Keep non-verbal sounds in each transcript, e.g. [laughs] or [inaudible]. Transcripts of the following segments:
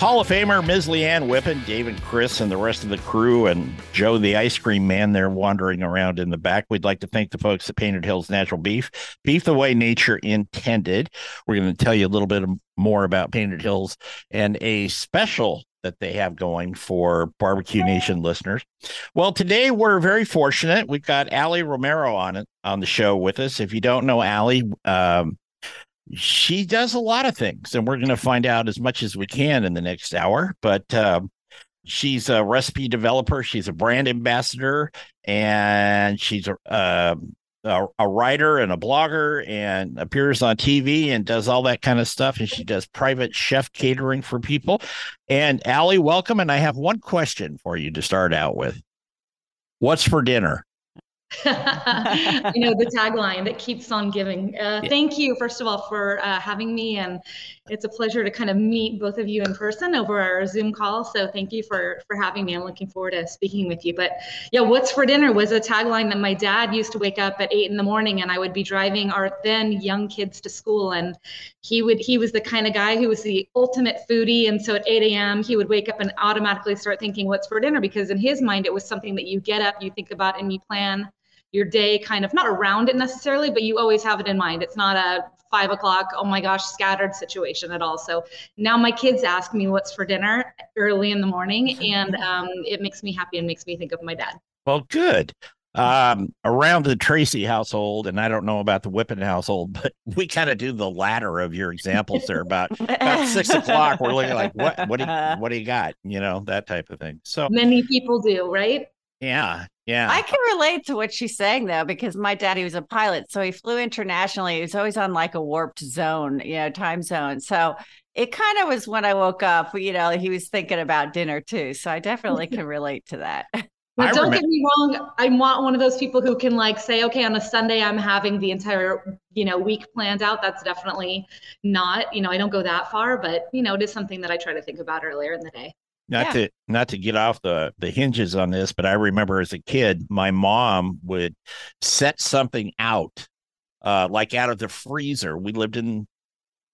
Hall of Famer Ms. LeeAnn Whippen, David Chris, and the rest of the crew, and Joe the ice cream man there wandering around in the back. We'd like to thank the folks at Painted Hills Natural Beef, beef the way nature intended. We're going to tell you a little bit more about Painted Hills and a special that they have going for Barbecue Nation listeners. Well, today we're very fortunate. We've got Aly Romero on it on the show with us. If you don't know Aly, um, she does a lot of things, and we're going to find out as much as we can in the next hour. But uh, she's a recipe developer, she's a brand ambassador, and she's a, uh, a, a writer and a blogger, and appears on TV and does all that kind of stuff. And she does private chef catering for people. And Aly, welcome. And I have one question for you to start out with. What's for dinner? [laughs] you know the tagline that keeps on giving. Uh, thank you first of all for uh, having me and it's a pleasure to kind of meet both of you in person over our zoom call so thank you for for having me. I'm looking forward to speaking with you. But yeah what's for dinner was a tagline that my dad used to wake up at eight in the morning and i would be driving our then young kids to school and he would he was the kind of guy who was the ultimate foodie and so at 8 a.m he would wake up and automatically start thinking what's for dinner? Because in his mind it was something that you get up you think about and you plan your day kind of not around it necessarily, but you always have it in mind. It's not a five o'clock, oh my gosh, scattered situation at all. So now my kids ask me what's for dinner early in the morning, and um, it makes me happy and makes me think of my dad. Well, good. Um, around the Tracy household, and I don't know about the Whippen household, but [laughs] we kind of do the latter of your examples there. About about six o'clock, we're looking like what what do you, what do you got? You know that type of thing. So many people do, right? Yeah, yeah. I can relate to what she's saying though, because my daddy was a pilot, so he flew internationally. He was always on like a warped zone, you know, time zone. So it kind of was when I woke up, you know, he was thinking about dinner too. So I definitely [laughs] can relate to that. But don't get me wrong, I'm not one of those people who can like say, okay, on a Sunday I'm having the entire, you know, week planned out. That's definitely not, you know, I don't go that far, but you know, it is something that I try to think about earlier in the day not yeah. to not to get off the the hinges on this but i remember as a kid my mom would set something out uh like out of the freezer we lived in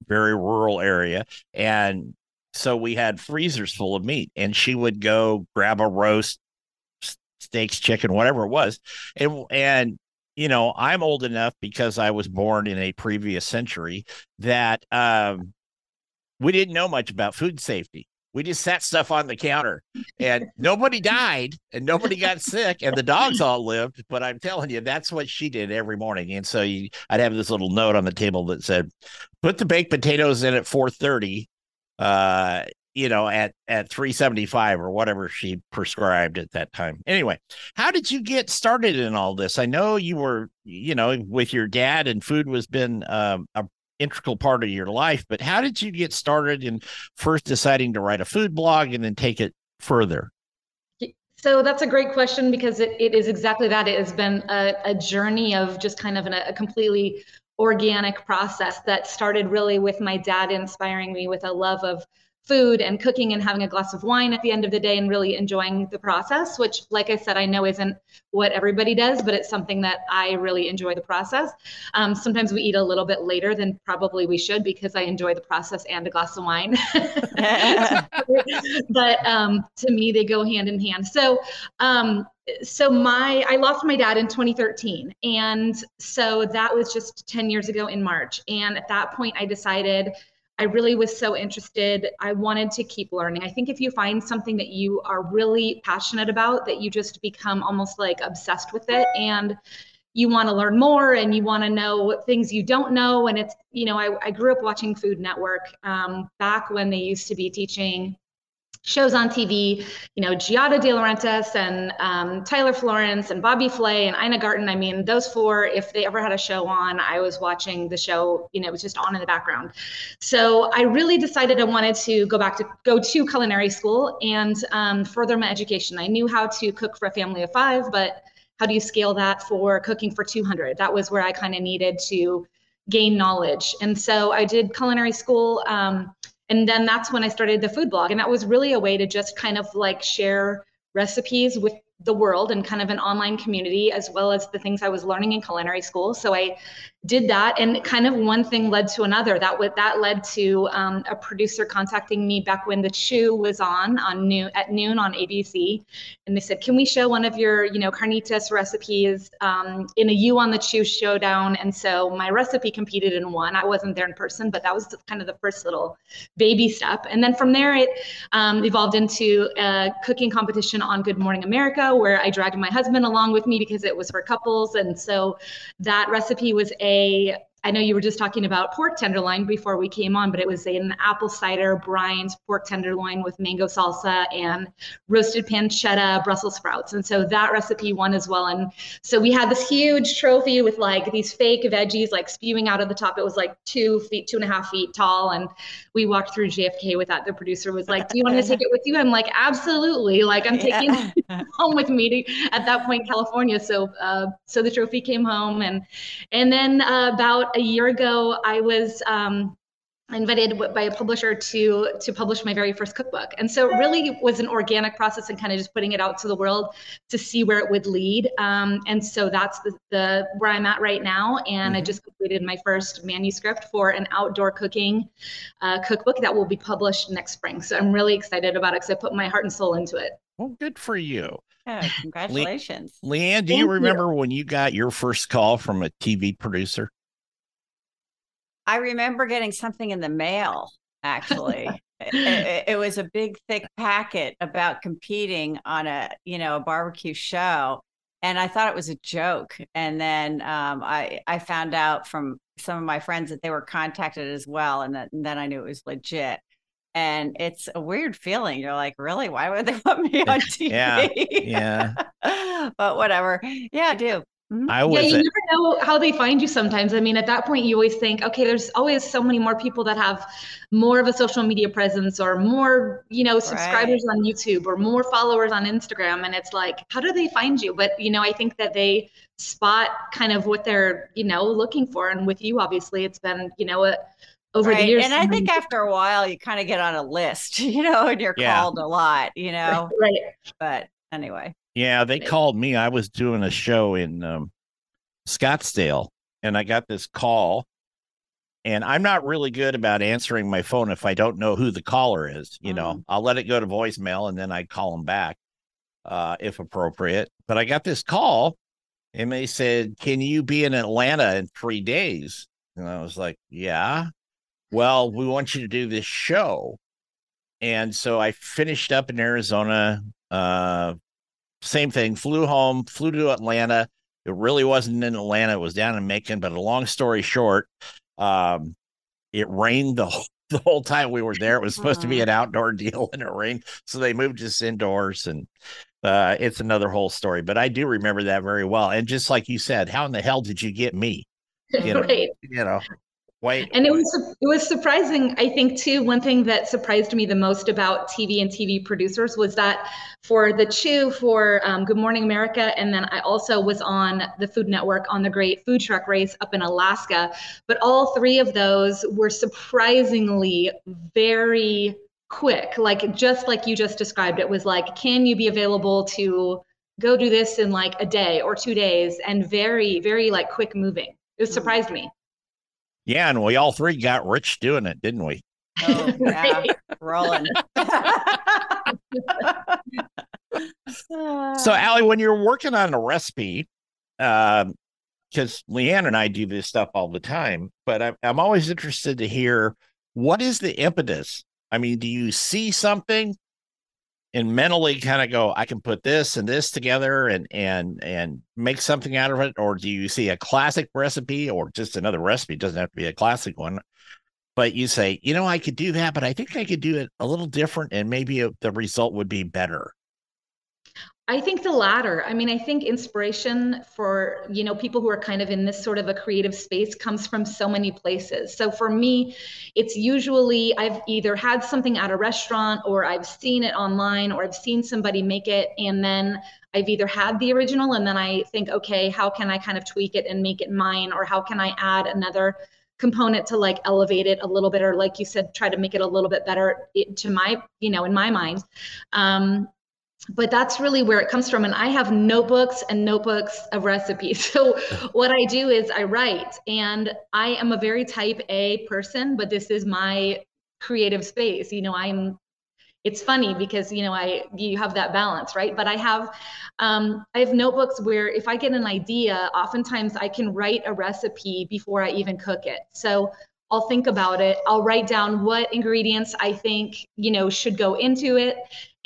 very rural area and so we had freezers full of meat and she would go grab a roast steaks chicken whatever it was and and you know i'm old enough because i was born in a previous century that um we didn't know much about food safety we just set stuff on the counter and nobody died and nobody got sick and the dogs all lived but i'm telling you that's what she did every morning. And so you, i'd have this little note on the table that said put the baked potatoes in at 4.30 uh you know at at 375 or whatever she prescribed at that time. Anyway how did you get started in all this? I know you were you know with your dad and food was been um, a integral part of your life. But how did you get started in first deciding to write a food blog and then take it further? So that's a great question because it, it is exactly that. It has been a, a journey of just kind of an, a completely organic process that started really with my dad inspiring me with a love of food and cooking and having a glass of wine at the end of the day and really enjoying the process, which, like I said, I know isn't what everybody does, but it's something that I really enjoy the process. Um, sometimes we eat a little bit later than probably we should because I enjoy the process and a glass of wine. [laughs] but um, to me, they go hand in hand. So, um, so my I lost my dad in 2013 and so that was just 10 years ago in March and at that point I decided I really was so interested. I wanted to keep learning. I think if you find something that you are really passionate about, that you just become almost like obsessed with it. And you want to learn more and you want to know things you don't know. And it's, you know, I, I grew up watching Food Network um, back when they used to be teaching shows on TV, you know, Giada De Laurentiis and um, Tyler Florence and Bobby Flay and Ina Garten. I mean, those four, if they ever had a show on, I was watching the show, you know, it was just on in the background. So I really decided I wanted to go back to go to culinary school and um, further my education. I knew how to cook for a family of five, but how do you scale that for cooking for 200? That was where I kind of needed to gain knowledge. And so I did culinary school. Um, and then that's when I started the food blog. And that was really a way to just kind of like share recipes with the world and kind of an online community as well as the things I was learning in culinary school. So I did that and kind of one thing led to another. That that led to um, a producer contacting me back when the chew was on on at noon on abc and they said can we show one of your you know carnitas recipes um, in a you on the chew showdown? And so my recipe competed in one. I wasn't there in person but that was kind of the first little baby step. And then from there it um, evolved into a cooking competition on good morning america where i dragged my husband along with me because it was for couples and so that recipe was a I know you were just talking about pork tenderloin before we came on, but it was an apple cider brined pork tenderloin with mango salsa and roasted pancetta Brussels sprouts. And so that recipe won as well. And so we had this huge trophy with like these fake veggies like spewing out of the top. It was like two feet, two and a half feet tall. And we walked through JFK with that. The producer was like, Do you want to [laughs] take it with you? I'm like, Absolutely. Like I'm taking yeah. [laughs] home with me to, at that point, California. So uh, so the trophy came home and and then uh, about a year ago, I was um, invited by a publisher to to publish my very first cookbook. And so it really was an organic process and kind of just putting it out to the world to see where it would lead. Um, and so that's the, the where i'm at right now. And mm-hmm. i just completed my first manuscript for an outdoor cooking uh, cookbook that will be published next spring. So i'm really excited about it because i put my heart and soul into it well good for you yeah, congratulations Le- leeann do you remember you. when you got your first call from a tv producer I remember getting something in the mail, actually. [laughs] it, it, was a big, thick packet about competing on a, you know, a barbecue show. And I thought it was a joke. And then um, I, I found out from some of my friends that they were contacted as well. And, that, and then I knew it was legit and it's a weird feeling. You're like, really? Why would they [laughs] put me on TV? [laughs] yeah, yeah. [laughs] but whatever. Yeah, I do. Mm-hmm. I was. Yeah, you never know how they find you sometimes. I mean, at that point, you always think, okay, there's always so many more people that have more of a social media presence or more, you know, subscribers right. on YouTube or more followers on Instagram. And it's like, how do they find you? But, you know, I think that they spot kind of what they're, you know, looking for. And with you, obviously, it's been, you know, a, over right. the years. And I think after a while, you kind of get on a list, [laughs] you know, and you're yeah. called a lot, you know. Right. But anyway. Yeah, they called me. I was doing a show in um, Scottsdale, and I got this call. And I'm not really good about answering my phone if I don't know who the caller is. You know, mm-hmm. I'll let it go to voicemail and then I call them back uh, if appropriate. But I got this call, and they said, "Can you be in Atlanta in three days?" And I was like, "Yeah." Well, we want you to do this show. And so I finished up in Arizona, uh, same thing. Flew home, flew to Atlanta. It really wasn't in Atlanta. It was down in Macon. But a long story short, um, it rained the whole, [laughs] the whole time we were there. It was supposed to be an outdoor deal, [laughs] and it rained. So they moved us indoors, and uh, it's another whole story. But I do remember that very well. And just like you said, how in the hell did you get me? You know, [laughs] right. you know And it was it was surprising. I think too. One thing that surprised me the most about TV and TV producers was that for the Chew, for um, Good Morning America, and then I also was on the Food Network on the Great Food Truck Race up in Alaska. But all three of those were surprisingly very quick. Like just like you just described, it was like, can you be available to go do this in like a day or two days, and very very like quick moving. It mm-hmm. surprised me. Yeah, and we all three got rich doing it, didn't we? Oh, [laughs] yeah, rolling. [laughs] so, Aly, when you're working on a recipe, because um, LeeAnn and I do this stuff all the time, but I'm, I'm always interested to hear what is the impetus. I mean, do you see something and mentally kind of go, I can put this and this together and and and make something out of it? Or do you see a classic recipe or just another recipe? It doesn't have to be a classic one. But you say, you know, I could do that, but I think I could do it a little different and maybe the result would be better. I think the latter. I mean, I think inspiration for, you know, people who are kind of in this sort of a creative space comes from so many places. So for me, it's usually I've either had something at a restaurant or I've seen it online or I've seen somebody make it and then I've either had the original and then I think, okay, how can I kind of tweak it and make it mine or how can I add another component to like elevate it a little bit or like you said try to make it a little bit better to my you know in my mind um, but that's really where it comes from. And I have notebooks and notebooks of recipes. [laughs] So what I do is I write, and I am a very type A person, but this is my creative space. You know, I'm. It's funny because you know I you have that balance, right? But I have um, I have notebooks where if I get an idea, oftentimes I can write a recipe before I even cook it. So I'll think about it. I'll write down what ingredients I think you know should go into it,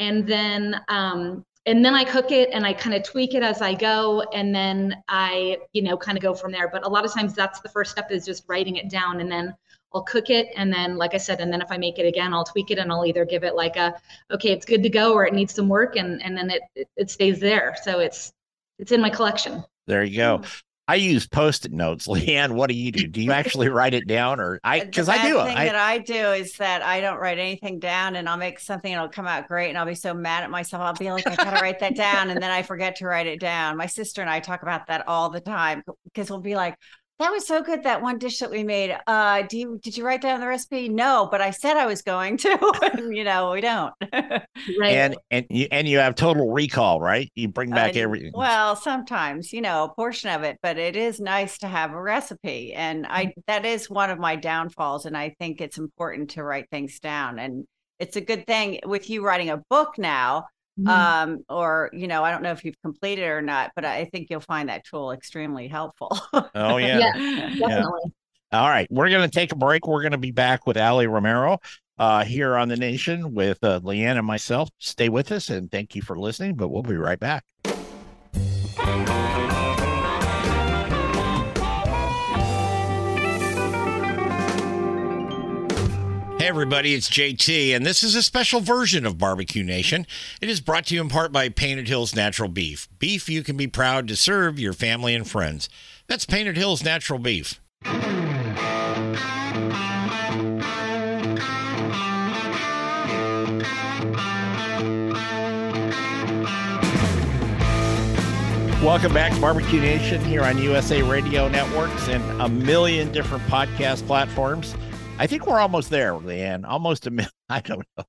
and then um, and then I cook it and I kind of tweak it as I go, and then I you know kind of go from there. But a lot of times that's the first step is just writing it down, and then I'll cook it, and then like I said, and then if I make it again, I'll tweak it, and I'll either give it like a okay, it's good to go, or it needs some work, and and then it it, it stays there. So it's it's in my collection. There you go. I use post-it notes. [laughs] LeeAnn, what do you do? Do you actually write it down, or I? Because I do. The thing I, that I do is that I don't write anything down, and I'll make something, and it'll come out great, and I'll be so mad at myself. I'll be like, I gotta write that down, and then I forget to write it down. My sister and I talk about that all the time because we'll be like, that was so good that one dish that we made. Uh do you did you write down the recipe? No but i said i was going to [laughs] and you know we don't. Right. And and you and you have total recall right? You bring back uh, everything. well sometimes you know a portion of it but it is nice to have a recipe and i mm-hmm. that is one of my downfalls and i think it's important to write things down and it's a good thing with you writing a book now Mm-hmm. Um, or you know, I don't know if you've completed or not, but I think you'll find that tool extremely helpful. oh [laughs] yeah. yeah, definitely. All right, we're going to take a break. We're going to be back with Aly Romero uh, here on the Nation with uh, LeeAnn and myself. Stay with us and thank you for listening. But we'll be right back. Hey, everybody, it's JT, and this is a special version of Barbecue Nation. It is brought to you in part by Painted Hills Natural Beef. Beef you can be proud to serve your family and friends. That's Painted Hills Natural Beef. Welcome back to Barbecue Nation here on USA Radio Networks and a million different podcast platforms. I think we're almost there, LeeAnn. Almost a minute. [laughs] I don't know.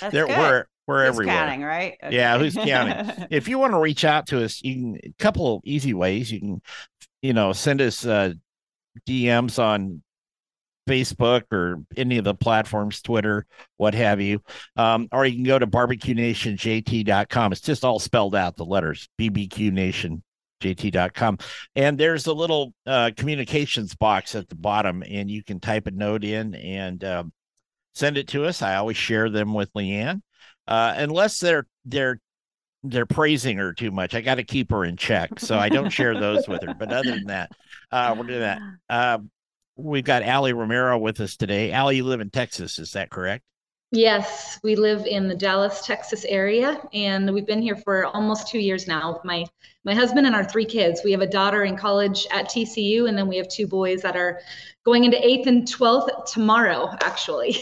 That's there, good. we're we're who's everywhere. Counting, right? Okay. Yeah, who's counting? [laughs] if you want to reach out to us, you can a couple easy ways. You can, you know, send us uh, DMs on Facebook or any of the platforms, Twitter, what have you. Um, or you can go to barbecuenationjt.com. It's just all spelled out, the letters BBQ Nation jt.com and there's a little uh, communications box at the bottom and you can type a note in and um, send it to us. I always share them with leeann. Uh, unless they're they're they're praising her too much i got to keep her in check so i don't share those with her. But other than that uh, we're doing that. [laughs] Uh, we've got aly romero with us today. Aly you live in texas is that correct Yes, we live in the Dallas, Texas area, and we've been here for almost two years now. My my husband and our three kids. We have a daughter in college at TCU, and then we have two boys that are going into eighth and twelfth tomorrow, actually.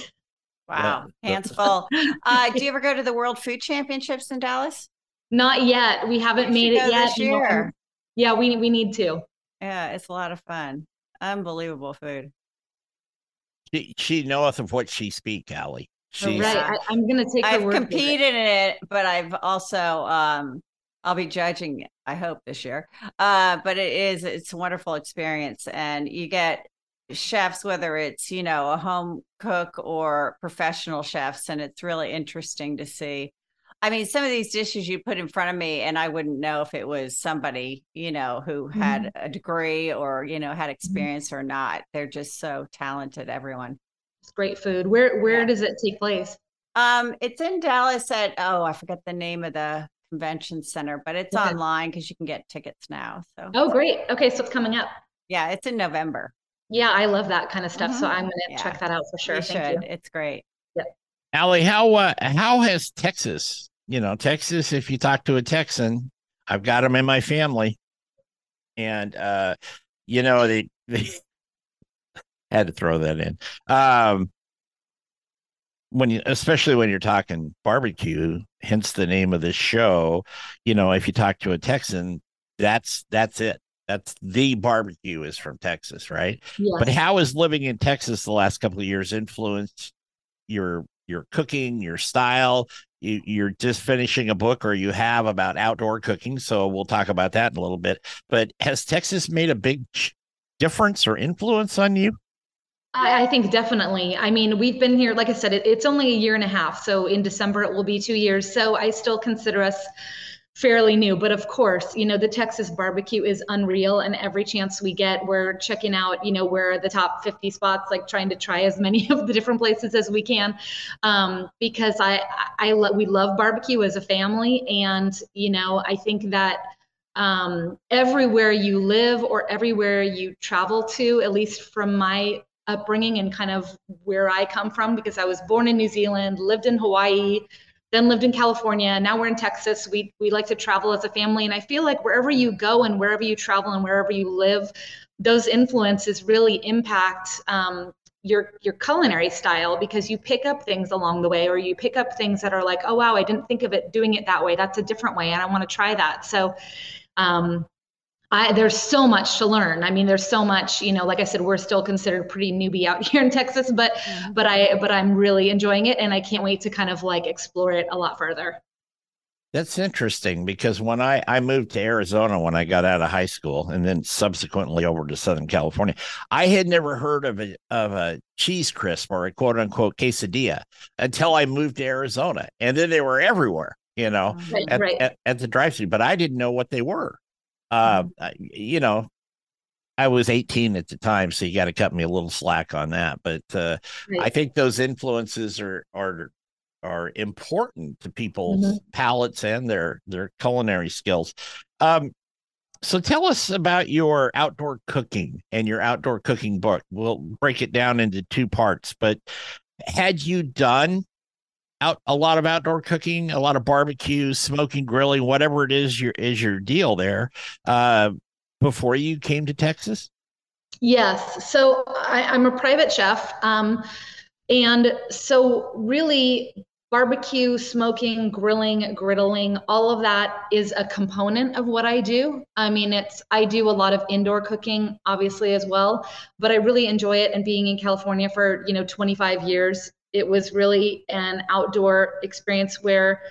Wow, hands full. Uh, [laughs] do you ever go to the World Food Championships in Dallas? Not yet. We haven't made it yet. This year. Yeah, we we need to. Yeah, it's a lot of fun. Unbelievable food. She, she knoweth of what she speak, Aly. She's, right. I, am going to take. I've competed in it, but I've also um, I'll be judging. I hope this year. Uh, but it is it's a wonderful experience, and you get chefs, whether it's you know a home cook or professional chefs, and it's really interesting to see. I mean, some of these dishes you put in front of me, and I wouldn't know if it was somebody, you know, who had mm-hmm. a degree or, you know, had mm-hmm. experience mm-hmm. or not. They're just so talented, everyone great food. Where where yeah. does it take place? Um, it's in Dallas at oh, I forget the name of the convention center, but it's okay. online because you can get tickets now. So oh, great. Okay, so it's coming up. Yeah, it's in November. Yeah, I love that kind of stuff. Mm-hmm. So I'm going to yeah. check that out for sure. You Thank should. You. It's great. Yep. Aly, how uh, how has Texas? You know, Texas. If you talk to a Texan, I've got them in my family, and uh, you know they they had to throw that in. Um, when you especially when you're talking barbecue hence the name of this show you know if you talk to a texan that's that's it. That's the barbecue is from texas right? Yeah. but how has living in texas the last couple of years influenced your your cooking your style? You, you're just finishing a book or you have about outdoor cooking so we'll talk about that in a little bit. But has texas made a big difference or influence on you I, I think definitely. I mean, we've been here, like I said, it, it's only a year and a half. So in December, it will be two years. So I still consider us fairly new. But of course, you know, the Texas barbecue is unreal. And every chance we get, we're checking out, you know, where the top 50 spots, like trying to try as [laughs] many of the different places as we can. Um, because I, I, I we love barbecue as a family. And, you know, I think that um, everywhere you live or everywhere you travel to, at least from my upbringing and kind of where I come from because I was born in New Zealand, lived in Hawaii, then lived in California. Now we're in Texas. We we like to travel as a family, and I feel like wherever you go and wherever you travel and wherever you live, those influences really impact um, your your culinary style because you pick up things along the way, or you pick up things that are like, oh wow, I didn't think of it doing it that way. That's a different way, and I want to try that. So. Um, I, there's so much to learn. I mean, there's so much, you know, like I said, we're still considered pretty newbie out [laughs] here in Texas, but, mm-hmm. but I, but I'm really enjoying it and I can't wait to kind of like explore it a lot further. That's interesting because when I, I moved to Arizona when I got out of high school and then subsequently over to Southern California, I had never heard of a of a cheese crisp or a quote unquote quesadilla until I moved to Arizona. And then they were everywhere, you know, right, at, right. At, at the drive through, but I didn't know what they were. Uh, mm-hmm. you know, I was 18 at the time, so you got to cut me a little slack on that. But uh, right. I think those influences are are are important to people's mm-hmm. palates and their their culinary skills. Um, so tell us about your outdoor cooking and your outdoor cooking book. We'll break it down into two parts, but had you done out a lot of outdoor cooking, a lot of barbecue, smoking, grilling, whatever it is your is your deal there uh, before you came to Texas? Yes. So I, am a private chef. Um, and so really barbecue, smoking, grilling, griddling, all of that is a component of what I do. I mean, it's I do a lot of indoor cooking obviously as well, but I really enjoy it and being in California for, you know, 25 years, it was really an outdoor experience where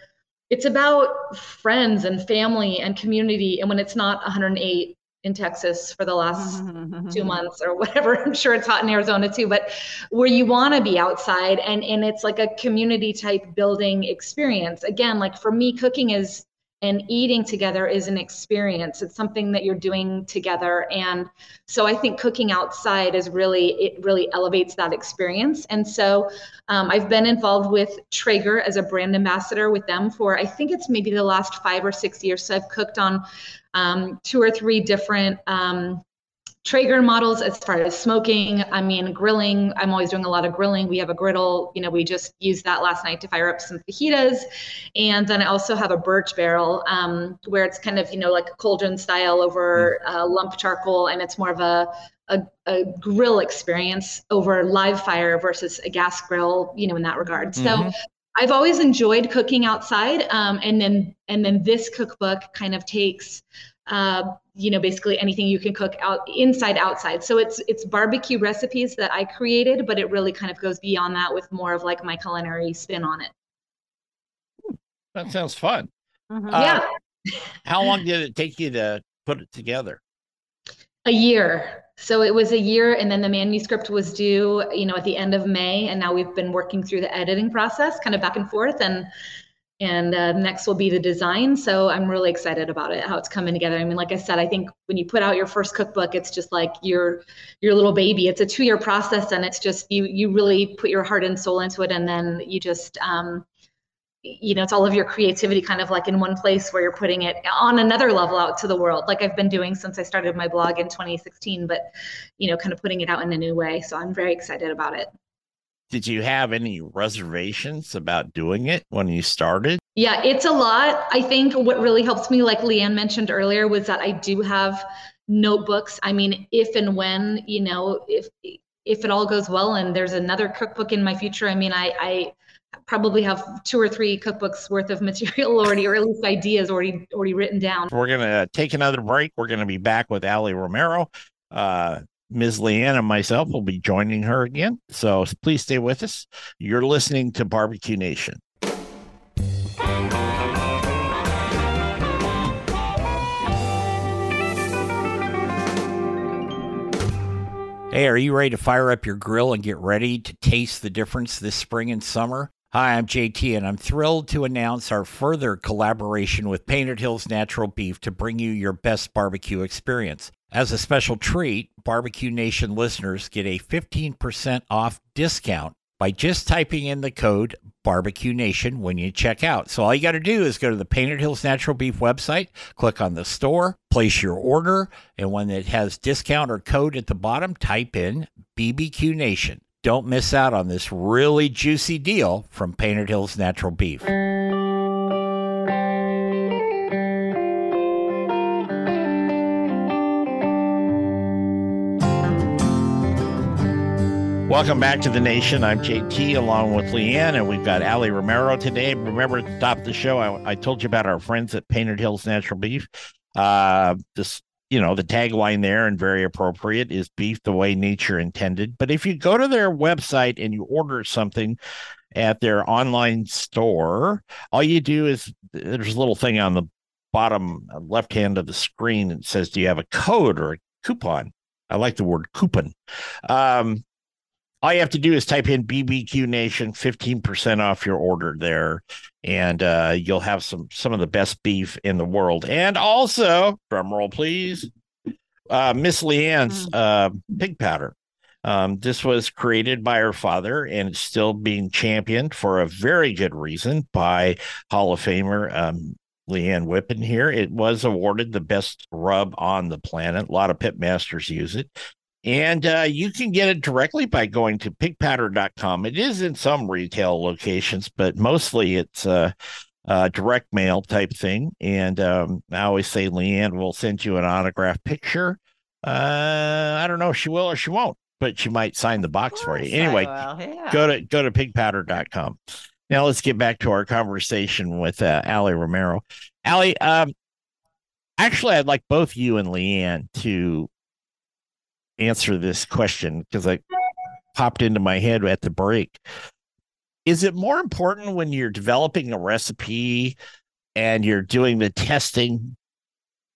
it's about friends and family and community. And when it's not 108 in Texas for the last [laughs] two months or whatever, I'm sure it's hot in Arizona too, but where you want to be outside and, and it's like a community type building experience. Again, like for me, cooking is and eating together is an experience. It's something that you're doing together. And so i think cooking outside is really it really elevates that experience. And so um, i've been involved with traeger as a brand ambassador with them for i think it's maybe the last five or six years. So i've cooked on um, two or three different um, Traeger models as far as smoking. I mean, grilling. I'm always doing a lot of grilling. We have a griddle. You know, we just used that last night to fire up some fajitas, and then I also have a burch barrel um, where it's kind of you know like a cauldron style over uh, lump charcoal, and it's more of a, a a, grill experience over live fire versus a gas grill. You know, in that regard. Mm-hmm. So. I've always enjoyed cooking outside, um, and then and then this cookbook kind of takes uh, you know basically anything you can cook out inside outside. So it's it's barbecue recipes that i created but it really kind of goes beyond that with more of like my culinary spin on it. That sounds fun. Mm-hmm. uh, yeah. how long did it [laughs] take you to put it together? A year. So it was a year and then the manuscript was due you know at the end of may and now we've been working through the editing process kind of back and forth and and uh, next will be the design. So I'm really excited about it, how it's coming together. I mean, like I said, I think when you put out your first cookbook, it's just like your your little baby. It's a two year process, and it's just you you really put your heart and soul into it, and then you just um, you know it's all of your creativity kind of like in one place where you're putting it on another level out to the world like i've been doing since i started my blog in 2016 but you know kind of putting it out in a new way so i'm very excited about it did you have any reservations about doing it when you started? Yeah, it's a lot. I think what really helps me, like LeeAnn mentioned earlier, was that I do have notebooks. I mean, if and when, you know, if if it all goes well and there's another cookbook in my future, I mean, I, I probably have two or three cookbooks worth of [laughs] material already, or at least ideas already already written down. We're gonna take another break. We're gonna be back with Aly Romero, uh, Ms. LeeAnn and myself will be joining her again. So please stay with us. You're listening to Barbecue Nation. Hey, are you ready to fire up your grill and get ready to taste the difference this spring and summer? Hi, I'm JT, and I'm thrilled to announce our further collaboration with Painted Hills Natural Beef to bring you your best barbecue experience. As a special treat, Barbecue Nation listeners get a 15% off discount by just typing in the code Barbecue Nation when you check out. So all you got to do is go to the Painted Hills Natural Beef website, click on the store, place your order, and when it has discount or code at the bottom, type in BBQ Nation. Don't miss out on this really juicy deal from Painted Hills Natural Beef. Welcome back to the nation. I'm JT along with LeeAnn, and we've got Aly Romero today. Remember the top the show, I, I told you about our friends at Painted Hills Natural Beef. Uh, this, you know, the tagline there and very appropriate is beef the way nature intended. But if you go to their website and you order something at their online store, all you do is there's a little thing on the bottom left hand of the screen that says, Do you have a code or a coupon? I like the word coupon. Um, all you have to do is type in BBQ Nation, 15% off your order there, and uh, you'll have some some of the best beef in the world. And also, drum roll, please, uh, Miss LeeAnn's uh, pig powder. Um, this was created by her father and it's still being championed for a very good reason by Hall of Famer um, LeeAnn Whippen here. It was awarded the best rub on the planet. A lot of pit masters use it. And uh, you can get it directly by going to pigpowder.com. It is in some retail locations, but mostly it's a, a direct mail type thing. And um, I always say LeeAnn will send you an autographed picture. Uh, I don't know if she will or she won't, but she might sign the box for you. Anyway, yeah. go to go to pigpowder.com. Now let's get back to our conversation with uh, Aly Romero. Aly, um, actually, I'd like both you and LeeAnn to answer this question because I popped into my head at the break. Is it more important when you're developing a recipe and you're doing the testing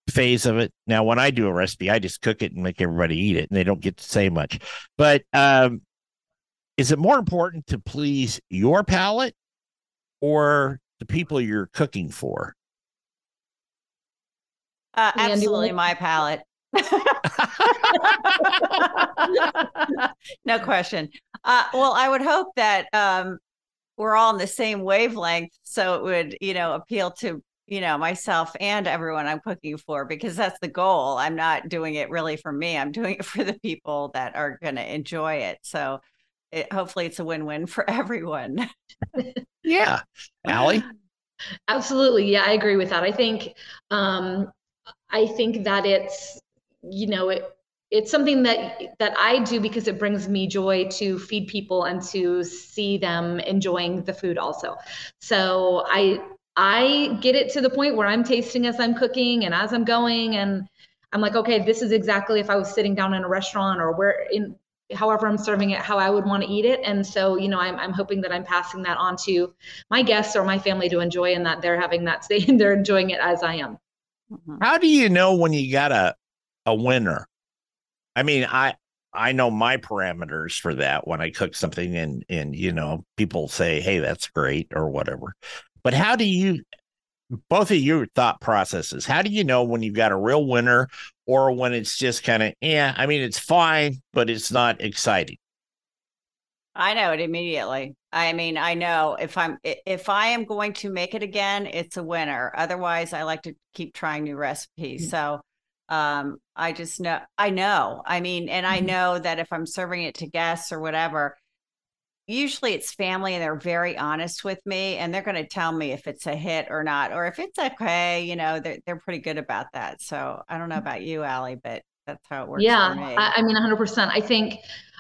phase of it? Now, when I do a recipe, I just cook it and make everybody eat it, and they don't get to say much. But um, is it more important to please your palate or the people you're cooking for? Uh, absolutely, my palate. [laughs] no question. Uh, well, I would hope that um, we're all on the same wavelength, so it would, you know, appeal to you know myself and everyone I'm cooking for because that's the goal. I'm not doing it really for me. I'm doing it [laughs] for the people that are going to enjoy it. So it, hopefully, it's a win-win for [laughs] everyone. yeah, Aly. Absolutely. Yeah, I agree with that. I think um, I think that it's you know it it's something that that I do because it brings me joy to feed people and to see them enjoying the food also. So I I get it to the point where I'm tasting as I'm cooking and as I'm going and I'm like, okay, this is exactly if I was sitting down in a restaurant or where in however I'm serving it, how I would want to eat it. And so, you know, I'm, I'm hoping that I'm passing that on to my guests or my family to enjoy and that they're having that same, [laughs] they're enjoying it as I am. How do you know when you got a winner. I mean, I I know my parameters for that when I cook something and and you know people say, "Hey, that's great" or whatever. but how do you both of your thought processes how do you know when you've got a real winner or when it's just kind of yeah i mean it's fine but it's not exciting I know it immediately. I mean, I know if I'm if I am going to make it again, it's a winner. Otherwise, I like to keep trying new recipes. Mm-hmm. So, um, I just know I know. I mean, and I mm-hmm. know that if I'm serving it to guests or whatever, usually it's family and they're very honest with me and they're going to tell me if it's a hit or not or if it's okay, you know, they're they're pretty good about that. So, I don't know mm-hmm. about you, Aly, but that's how it works. Yeah, I, I mean, 100%. I think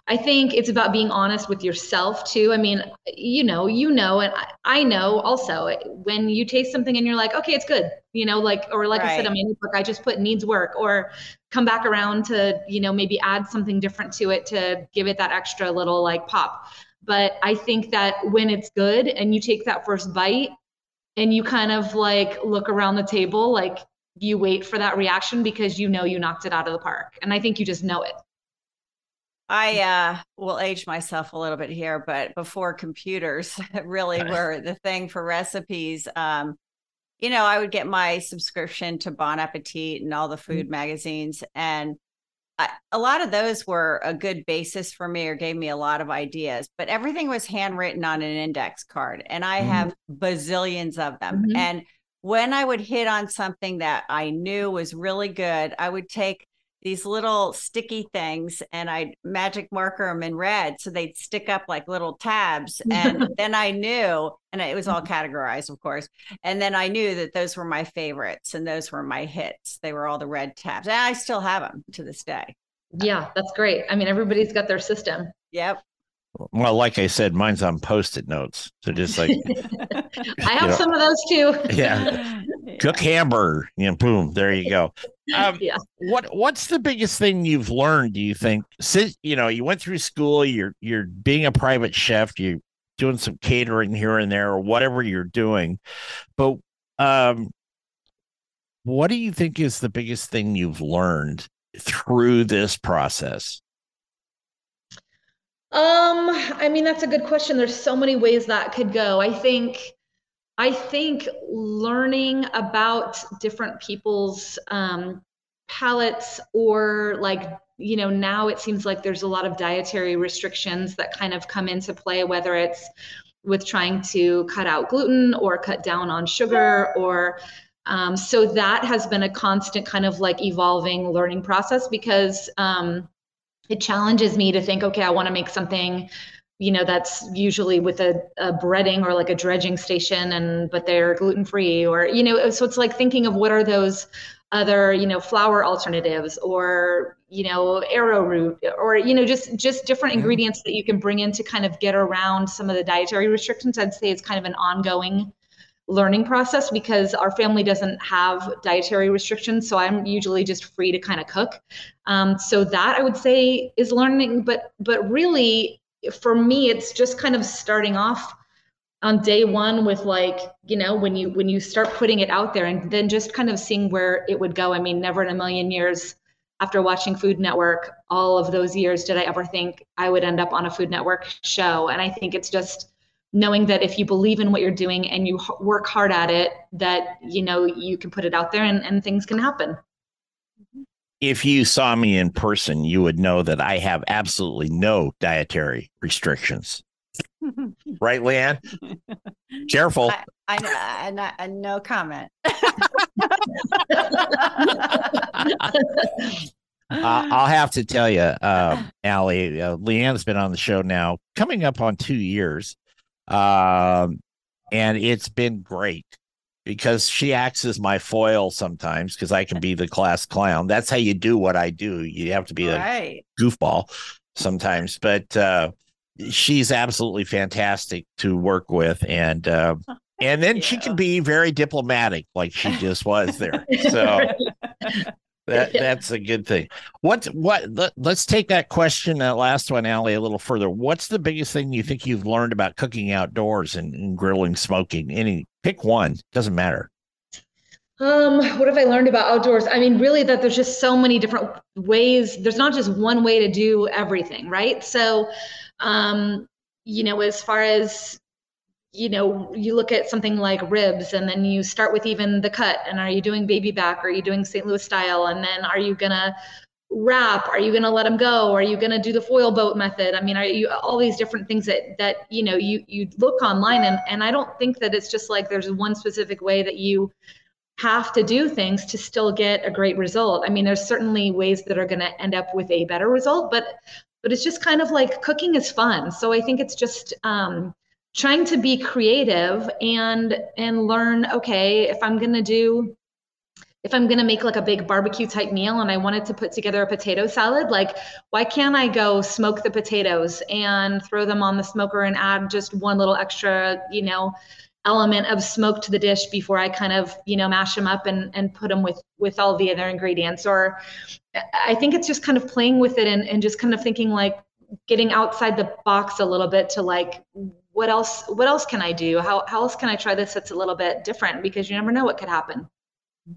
I think it's about being honest with yourself too. I mean, you know, you know, and I, know also eh, when you taste something and you're like, okay, it's good, you know, like, or like right. I said, I mean, look, I just put needs work or come back around to, you know, maybe add something different to it to give it that extra little like pop. But I think that when it's good and you take that first bite and you kind of like look around the table, like you wait for that reaction because you know you knocked it out of the park. And I think you just know it. I uh, will age myself a little bit here, but before computers [laughs] really were the thing for recipes, um, you know, I would get my subscription to Bon Appetit and all the food mm-hmm. magazines. And I, a lot of those were a good basis for me or gave me a lot of ideas, but everything was handwritten on an index card. And I mm-hmm. have bazillions of them. Mm-hmm. And when I would hit on something that I knew was really good, I would take these little sticky things and I'd magic marker them in red so they'd stick up like little tabs. [laughs] And then I knew, and it was all mm-hmm. categorized, of course. And then I knew that those were my favorites and those were my hits. They were all the red tabs. And I still have them to this day. Yeah, that's great. I mean, everybody's got their system. Yep. Well, like I said, mine's on post-it notes. So just like [laughs] I have know, some of those too. yeah. yeah. [laughs] Cook hamburger. You know, boom, there you go. Um, yeah. What What's the biggest thing you've learned? Do you think since you know you went through school, you're you're being a private chef, you're doing some catering here and there, or whatever you're doing, but um, what do you think is the biggest thing you've learned through this process? Um, I mean, that's a good question. There's so many ways that could go. I think, I think learning about different people's um, palates or like, you know, now it seems like there's a lot of dietary restrictions that kind of come into play, whether it's with trying to cut out gluten or cut down on sugar or um, so that has been a constant kind of like evolving learning process because um, it challenges me to think, okay, I want to make something, you know, that's usually with a, a breading or like a dredging station, and but they're gluten free, or you know, so it's like thinking of what are those other you know flour alternatives or you know arrowroot or you know just just different ingredients that you can bring in to kind of get around some of the dietary restrictions. I'd say it's kind of an ongoing learning process because our family doesn't have dietary restrictions. So I'm usually just free to kind of cook. Um, so that I would say is learning, but but really for me, it's just kind of starting off on day one with like you know when you when you start putting it out there and then just kind of seeing where it would go. I mean, never in a million years after watching Food Network all of those years did I ever think I would end up on a Food Network show. And I think it's just knowing that if you believe in what you're doing and you work hard at it that you know you can put it out there and, and things can happen. If you saw me in person you would know that i have absolutely no dietary restrictions. [laughs] Right leeann? Careful. I, I, I, I no comment. [laughs] Uh, I'll have to tell you, uh, Aly, uh, LeeAnn's been on the show now, coming up on two years. Um, and it's been great because she acts as my foil sometimes because I can be the class clown. That's how you do what I do. You have to be right. a goofball sometimes, but uh, she's absolutely fantastic to work with, and uh, [laughs] and then she can be very diplomatic, like she just was there. So [laughs] that [laughs] that's a good thing. What what let, us take that question, that last one, Aly, a little further. What's the biggest thing you think you've learned about cooking outdoors and, and grilling, smoking? Any pick one, doesn't matter. Um, what have I learned about outdoors? I mean, really, that there's just so many different ways. There's not just one way to do everything, right? So, um, you know, as far as you know, you look at something like ribs and then you start with even the cut and are you doing baby back? Are you doing St. Louis style? And then are you going to wrap? Are you going to let them go? Are you going to do the foil boat method? I mean, are you all these different things that, that, you know, you, you look online and, and I don't think that it's just like there's one specific way that you have to do things to still get a great result. I mean, there's certainly ways that are going to end up with a better result, but but it's just kind of like cooking is fun. So I think it's just um, trying to be creative and and learn. Okay, if I'm going to do if I'm going to make like a big barbecue type meal and I wanted to put together a potato salad, like why can't I go smoke the potatoes and throw them on the smoker and add just one little extra, you know, element of smoke to the dish before I kind of, you know, mash them up and, and put them with, with all the other ingredients. Or I think it's just kind of playing with it and, and just kind of thinking like getting outside the box a little bit to like, what else, what else can I do? How, how else can I try this that's a little bit different? Because you never know what could happen.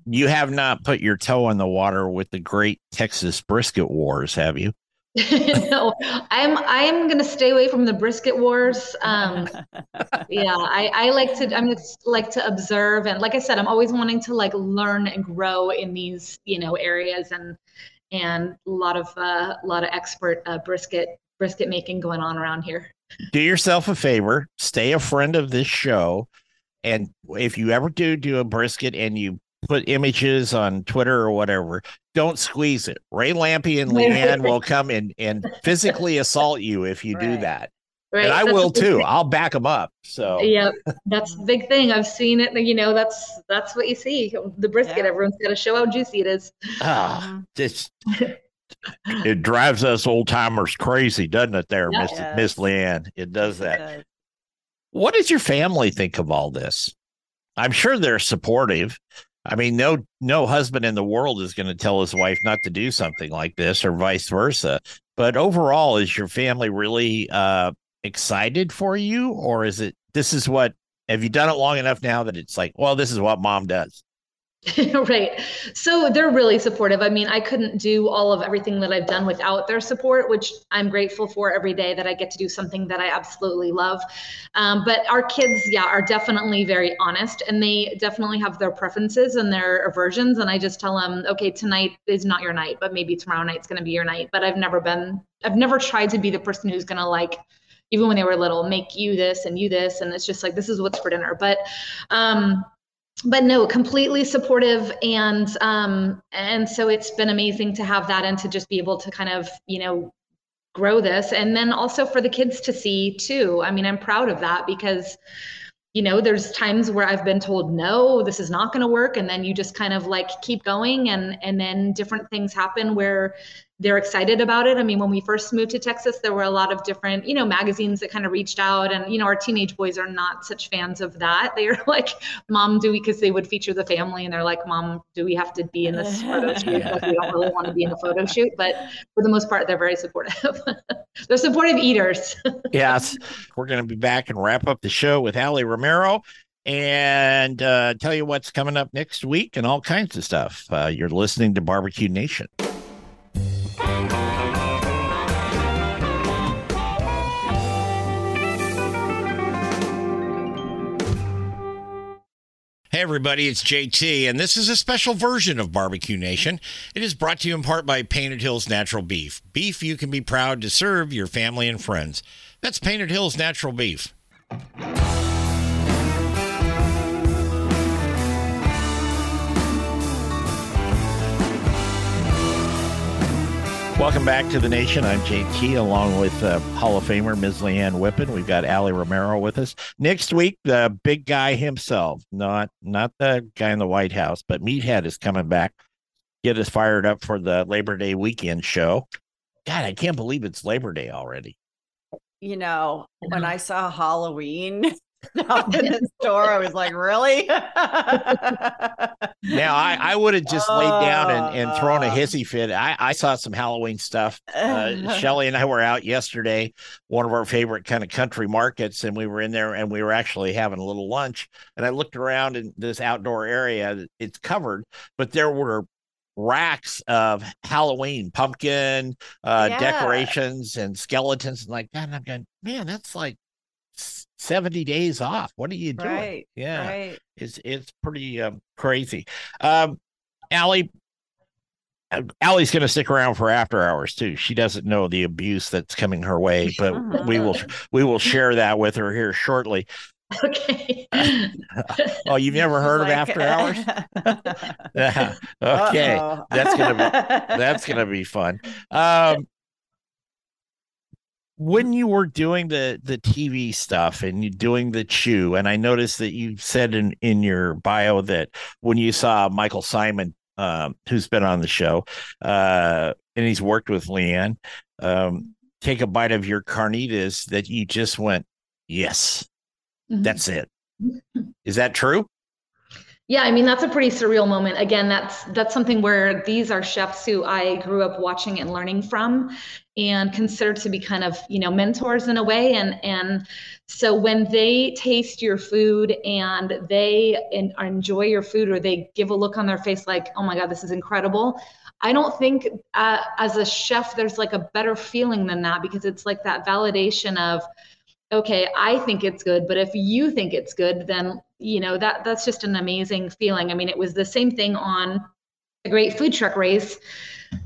You have not put your toe in the water with the great Texas brisket wars, have you? [laughs] no, I'm I'm gonna stay away from the brisket wars. Um, [laughs] yeah, I, I like to I'm like to observe and like I said, I'm always wanting to like learn and grow in these you know areas and and a lot of uh, a lot of expert uh, brisket brisket making going on around here. Do yourself a favor, stay a friend of this show, and if you ever do do a brisket and you put images on Twitter or whatever, don't squeeze it. Ray Lampe and LeeAnn will come in and physically assault you if you right. do that. Right. And I that's will too. Thing. I'll back them up. So yeah, that's the big thing. I've seen it. You know, that's that's what you see. The brisket. Yeah. Everyone's got to show how juicy it is. Ah, just [laughs] it drives us old timers crazy, doesn't it? There, Miss yes. Miss LeeAnn, it does that. What does your family think of all this? I'm sure they're supportive. I mean, no no husband in the world is going to tell his wife not to do something like this, or vice versa. But overall, is your family really uh, excited for you, or is it this is what have you done it long enough now that it's like, well, this is what mom does? [laughs] right. So they're really supportive. I mean, I couldn't do all of everything that I've done without their support, which I'm grateful for every day that I get to do something that I absolutely love. Um, but our kids, yeah, are definitely very honest and they definitely have their preferences and their aversions. And I just tell them, okay, tonight is not your night, but maybe tomorrow night's going to be your night. But I've never been, I've never tried to be the person who's going to like, even when they were little, make you this and you this. And it's just like, this is what's for dinner. But, um, but no, completely supportive, and um, and so it's been amazing to have that and to just be able to kind of you know grow this, and then also for the kids to see too. I mean, I'm proud of that because you know there's times where i've been told no this is not going to work. And then you just kind of like keep going and and then different things happen where they're excited about it. I mean, when we first moved to Texas, there were a lot of different, you know, magazines that kind of reached out, and you know, our teenage boys are not such fans of that. They are [laughs] like, "Mom, do we?" Because they would feature the family, and they're like, "Mom, do we have to be in this [laughs] photo shoot?" Like, we don't really want to be in the photo shoot, but for the most part, they're very supportive. [laughs] they're supportive eaters. yes, we're going to be back and wrap up the show with Aly Romero and uh, tell you what's coming up next week and all kinds of stuff. Uh, you're listening to Barbecue Nation. Hey, everybody, it's JT, and this is a special version of Barbecue Nation. It is brought to you in part by Painted Hills Natural Beef. Beef you can be proud to serve your family and friends. That's Painted Hills Natural Beef. Welcome back to the nation. I'm JT, along with uh, Hall of Famer Ms. LeeAnn Whippen. We've got Aly Romero with us next week. The big guy himself, not not the guy in the White House, but Meathead is coming back. Get us fired up for the Labor Day weekend show. God, I can't believe it's Labor Day already. You know, when I saw Halloween, [laughs] [laughs] up in the store. I was like, really? [laughs] now I, I would have just laid down and, and thrown a hissy fit. I, I saw some Halloween stuff. Uh, [laughs] Shelly and I were out yesterday, one of our favorite kind of country markets, and we were in there and we were actually having a little lunch. And I looked around in this outdoor area, it's covered, but there were racks of Halloween pumpkin uh, yeah. decorations and skeletons and like that. And I'm going, man, that's like 70 days off. What are you doing? Right. Yeah. Right. It's it's pretty um, crazy. Um Aly uh, Aly's going to stick around for after hours too. She doesn't know the abuse that's coming her way, but we will we will share that with her here shortly. Okay. [laughs] oh, you've never heard of after hours? [laughs] [laughs] Okay, Uh-oh. That's gonna be that's gonna be fun. Um, when you were doing the the TV stuff and you doing the chew, and I noticed that you said in in your bio that when you saw Michael Symon, um, who's been on the show, uh, and he's worked with LeeAnn, um, take a bite of your carnitas, that you just went, yes, Mhm. that's it. Is that true? Yeah, I mean that's a pretty surreal moment. Again, that's that's something where these are chefs who I grew up watching and learning from and consider to be kind of, you know, mentors in a way and and so when they taste your food and they en- enjoy your food or they give a look on their face like, "Oh my god, this is incredible." I don't think uh, as a chef there's like a better feeling than that because it's like that validation of okay, I think it's good, but if you think it's good, then you know that that's just an amazing feeling. I mean, it was the same thing on a great food truck race.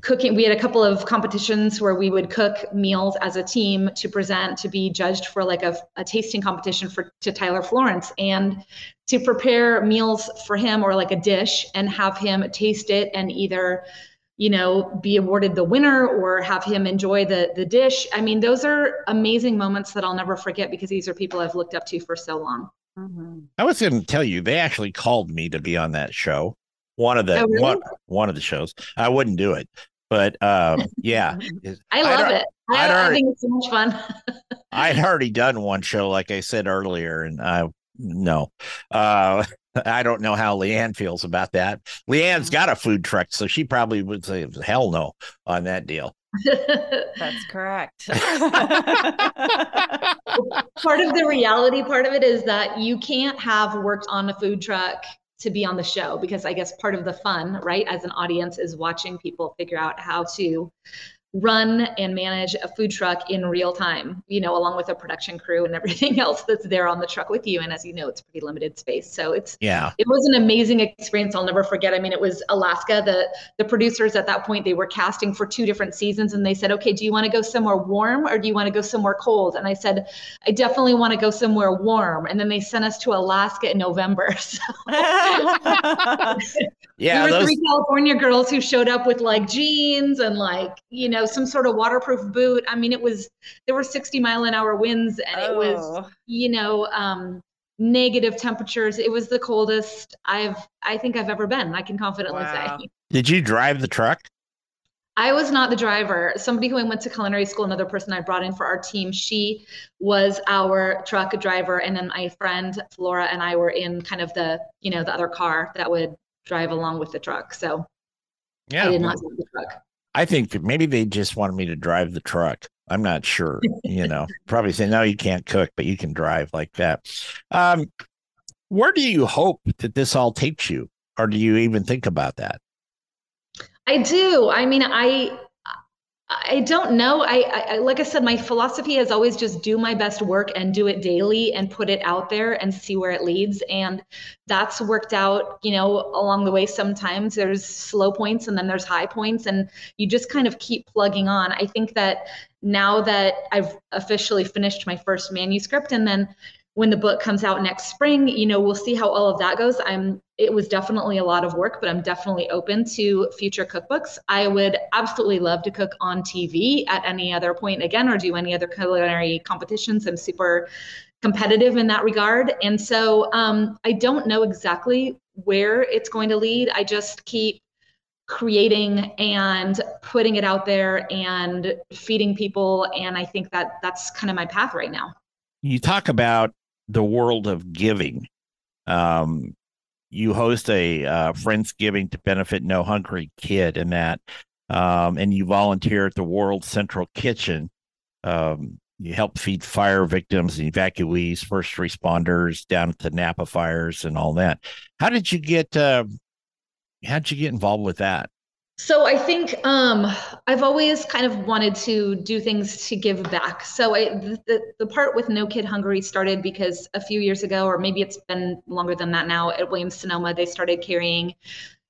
Cooking, we had a couple of competitions where we would cook meals as a team to present to be judged for like a, a tasting competition for to Tyler Florence and to prepare meals for him or like a dish and have him taste it and either you know be awarded the winner or have him enjoy the the dish i mean those are amazing moments that i'll never forget because these are people i've looked up to for so long Mhm. I was going to tell you they actually called me to be on that show. One of the Oh, really? one one of the shows. I wouldn't do it, but um, [laughs] yeah, i I'd love it I'd I, I already- think it's so much fun I'd [laughs] already done one show, like I said earlier, and I no, uh, I don't know how LeeAnn feels about that. LeeAnn's mm-hmm. got a food truck, so she probably would say hell no on that deal. That's correct. [laughs] [laughs] part of the reality part of it is that you can't have worked on a food truck to be on the show because I guess part of the fun, right, as an audience is watching people figure out how to run and manage a food truck in real time, you know, along with a production crew and [laughs] everything else that's there on the truck with you. And as you know, it's pretty limited space. So it's Yeah, it was an amazing experience i'll never forget i mean it was alaska the the producers at that point they were casting for two different seasons and they said okay do you want to go somewhere warm or do you want to go somewhere cold and i said i definitely want to go somewhere warm and then they sent us to alaska in november [laughs] so [laughs] yeah. we were Those three california girls who showed up with like jeans and like you know some sort of waterproof boot. I mean it was there were 60 mile an hour winds and it was Oh. you know um negative temperatures. It was the coldest i've i think i've ever been i can confidently Wow. say [laughs] did you drive the truck? i was not the driver. Somebody who i went to culinary school another person i brought in for our team she was our truck driver. And then my friend flora and i were in kind of the you know the other car that would drive along with the truck. So Yeah, i did not drive the truck I think maybe they just wanted me to drive the truck. I'm not sure. You know, [laughs] probably say no, you can't cook, but you can drive like that. Um, where do you hope that this all takes you, or do you even think about that? I do. I mean, I I don't know. I, I like I said, my philosophy is always just do my best work and do it daily and put it out there and see where it leads. And that's worked out, you know, along the way. Sometimes there's slow points and then there's high points, and you just kind of keep plugging on. I think that now that I've officially finished my first manuscript and then when the book comes out next spring, you know, we'll see how all of that goes. I'm it was definitely a lot of work, but I'm definitely open to future cookbooks. I would absolutely love to cook on TV at any other point again or do any other culinary competitions. I'm super competitive in that regard. And so um, I don't know exactly where it's going to lead. I just keep creating and putting it out there and feeding people. And I think that that's kind of my path right now. You talk about the world of giving. Um, you host a uh, Friendsgiving to benefit No Hungry Kid, and that, um, and you volunteer at the World Central Kitchen. Um, you help feed fire victims and evacuees, first responders down at the Napa fires, and all that. How did you get? Uh, how did you get involved with that? So I think um, I've always kind of wanted to do things to give back. So I, the, the part with No Kid Hungry started because a few years ago, or maybe it's been longer than that now, at Williams Sonoma, they started carrying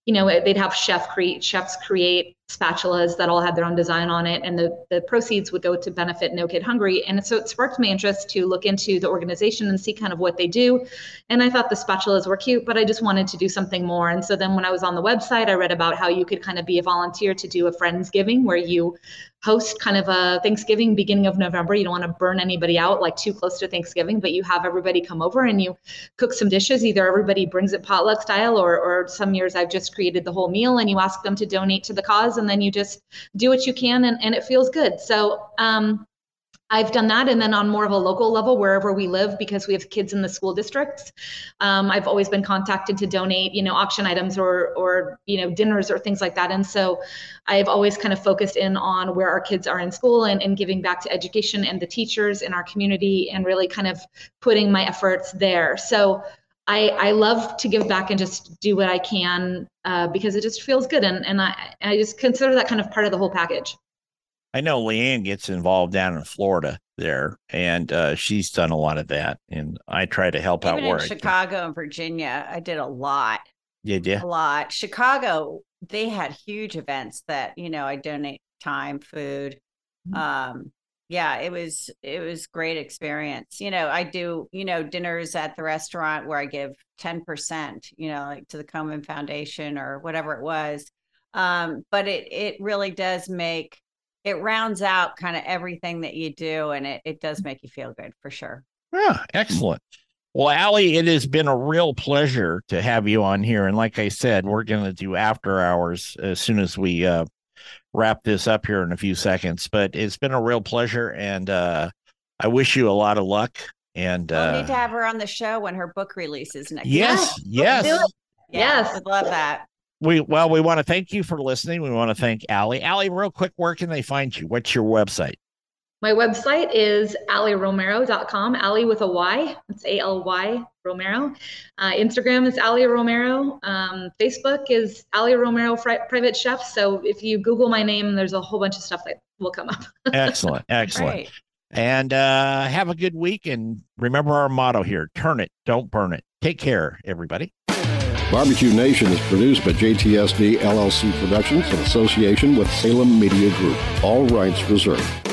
you know, they'd have chef create chefs create spatulas that all had their own design on it, and the the proceeds would go to benefit No Kid Hungry. And so it sparked my interest to look into the organization and see kind of what they do. And I thought the spatulas were cute, but I just wanted to do something more. And so then when I was on the website, I read about how you could kind of be a volunteer to do a friendsgiving where you host kind of a Thanksgiving beginning of November. You don't want to burn anybody out like too close to Thanksgiving, but you have everybody come over and you cook some dishes. Either everybody brings it potluck style, or, or some years I've just created the whole meal and you ask them to donate to the cause, and then you just do what you can, and, and it feels good. So um, I've done that. And then on more of a local level, wherever we live, because we have kids in the school districts, um, I've always been contacted to donate, you know, auction items or, or, you know, dinners or things like that. And so I've always kind of focused in on where our kids are in school and, and giving back to education and the teachers in our community and really kind of putting my efforts there. So I, I love to give back and just do what I can uh, because it just feels good. And, and I, I just consider that kind of part of the whole package. I know LeeAnn gets involved down in Florida there, and uh, she's done a lot of that. And I try to help Even out where in Chicago and Virginia, I did a lot. Yeah, yeah, a lot. Chicago, they had huge events that you know I donate time, food. Mm-hmm. Um, yeah, it was it was great experience. You know, I do you know dinners at the restaurant where I give ten percent, you know, like to the Komen Foundation or whatever it was. Um, but it it really does make it rounds out kind of everything that you do and it, it does make you feel good for sure yeah excellent well Aly, it has been a real pleasure to have you on here and like i said we're going to do after hours as soon as we uh, wrap this up here in a few seconds but it's been a real pleasure and uh, i wish you a lot of luck and we'll uh, need to have her on the show when her book releases next yes [laughs] yes yes, yes. would love that we well, we want to thank you for listening. We want to thank Aly. Aly, real quick, where can they find you? What's your website? My website is allyromero.com, Aly with a Y. It's A L Y Romero. Uh, Instagram is Aly Romero. Um, Facebook is Aly Romero Fri- Private Chef. So if you Google my name, there's a whole bunch of stuff that will come up. [laughs] excellent. Excellent. Great. And uh, have a good week. And remember our motto here turn it, don't burn it. Take care, everybody. Barbecue Nation is produced by JTSD LLC Productions in association with Salem Media Group. All rights reserved.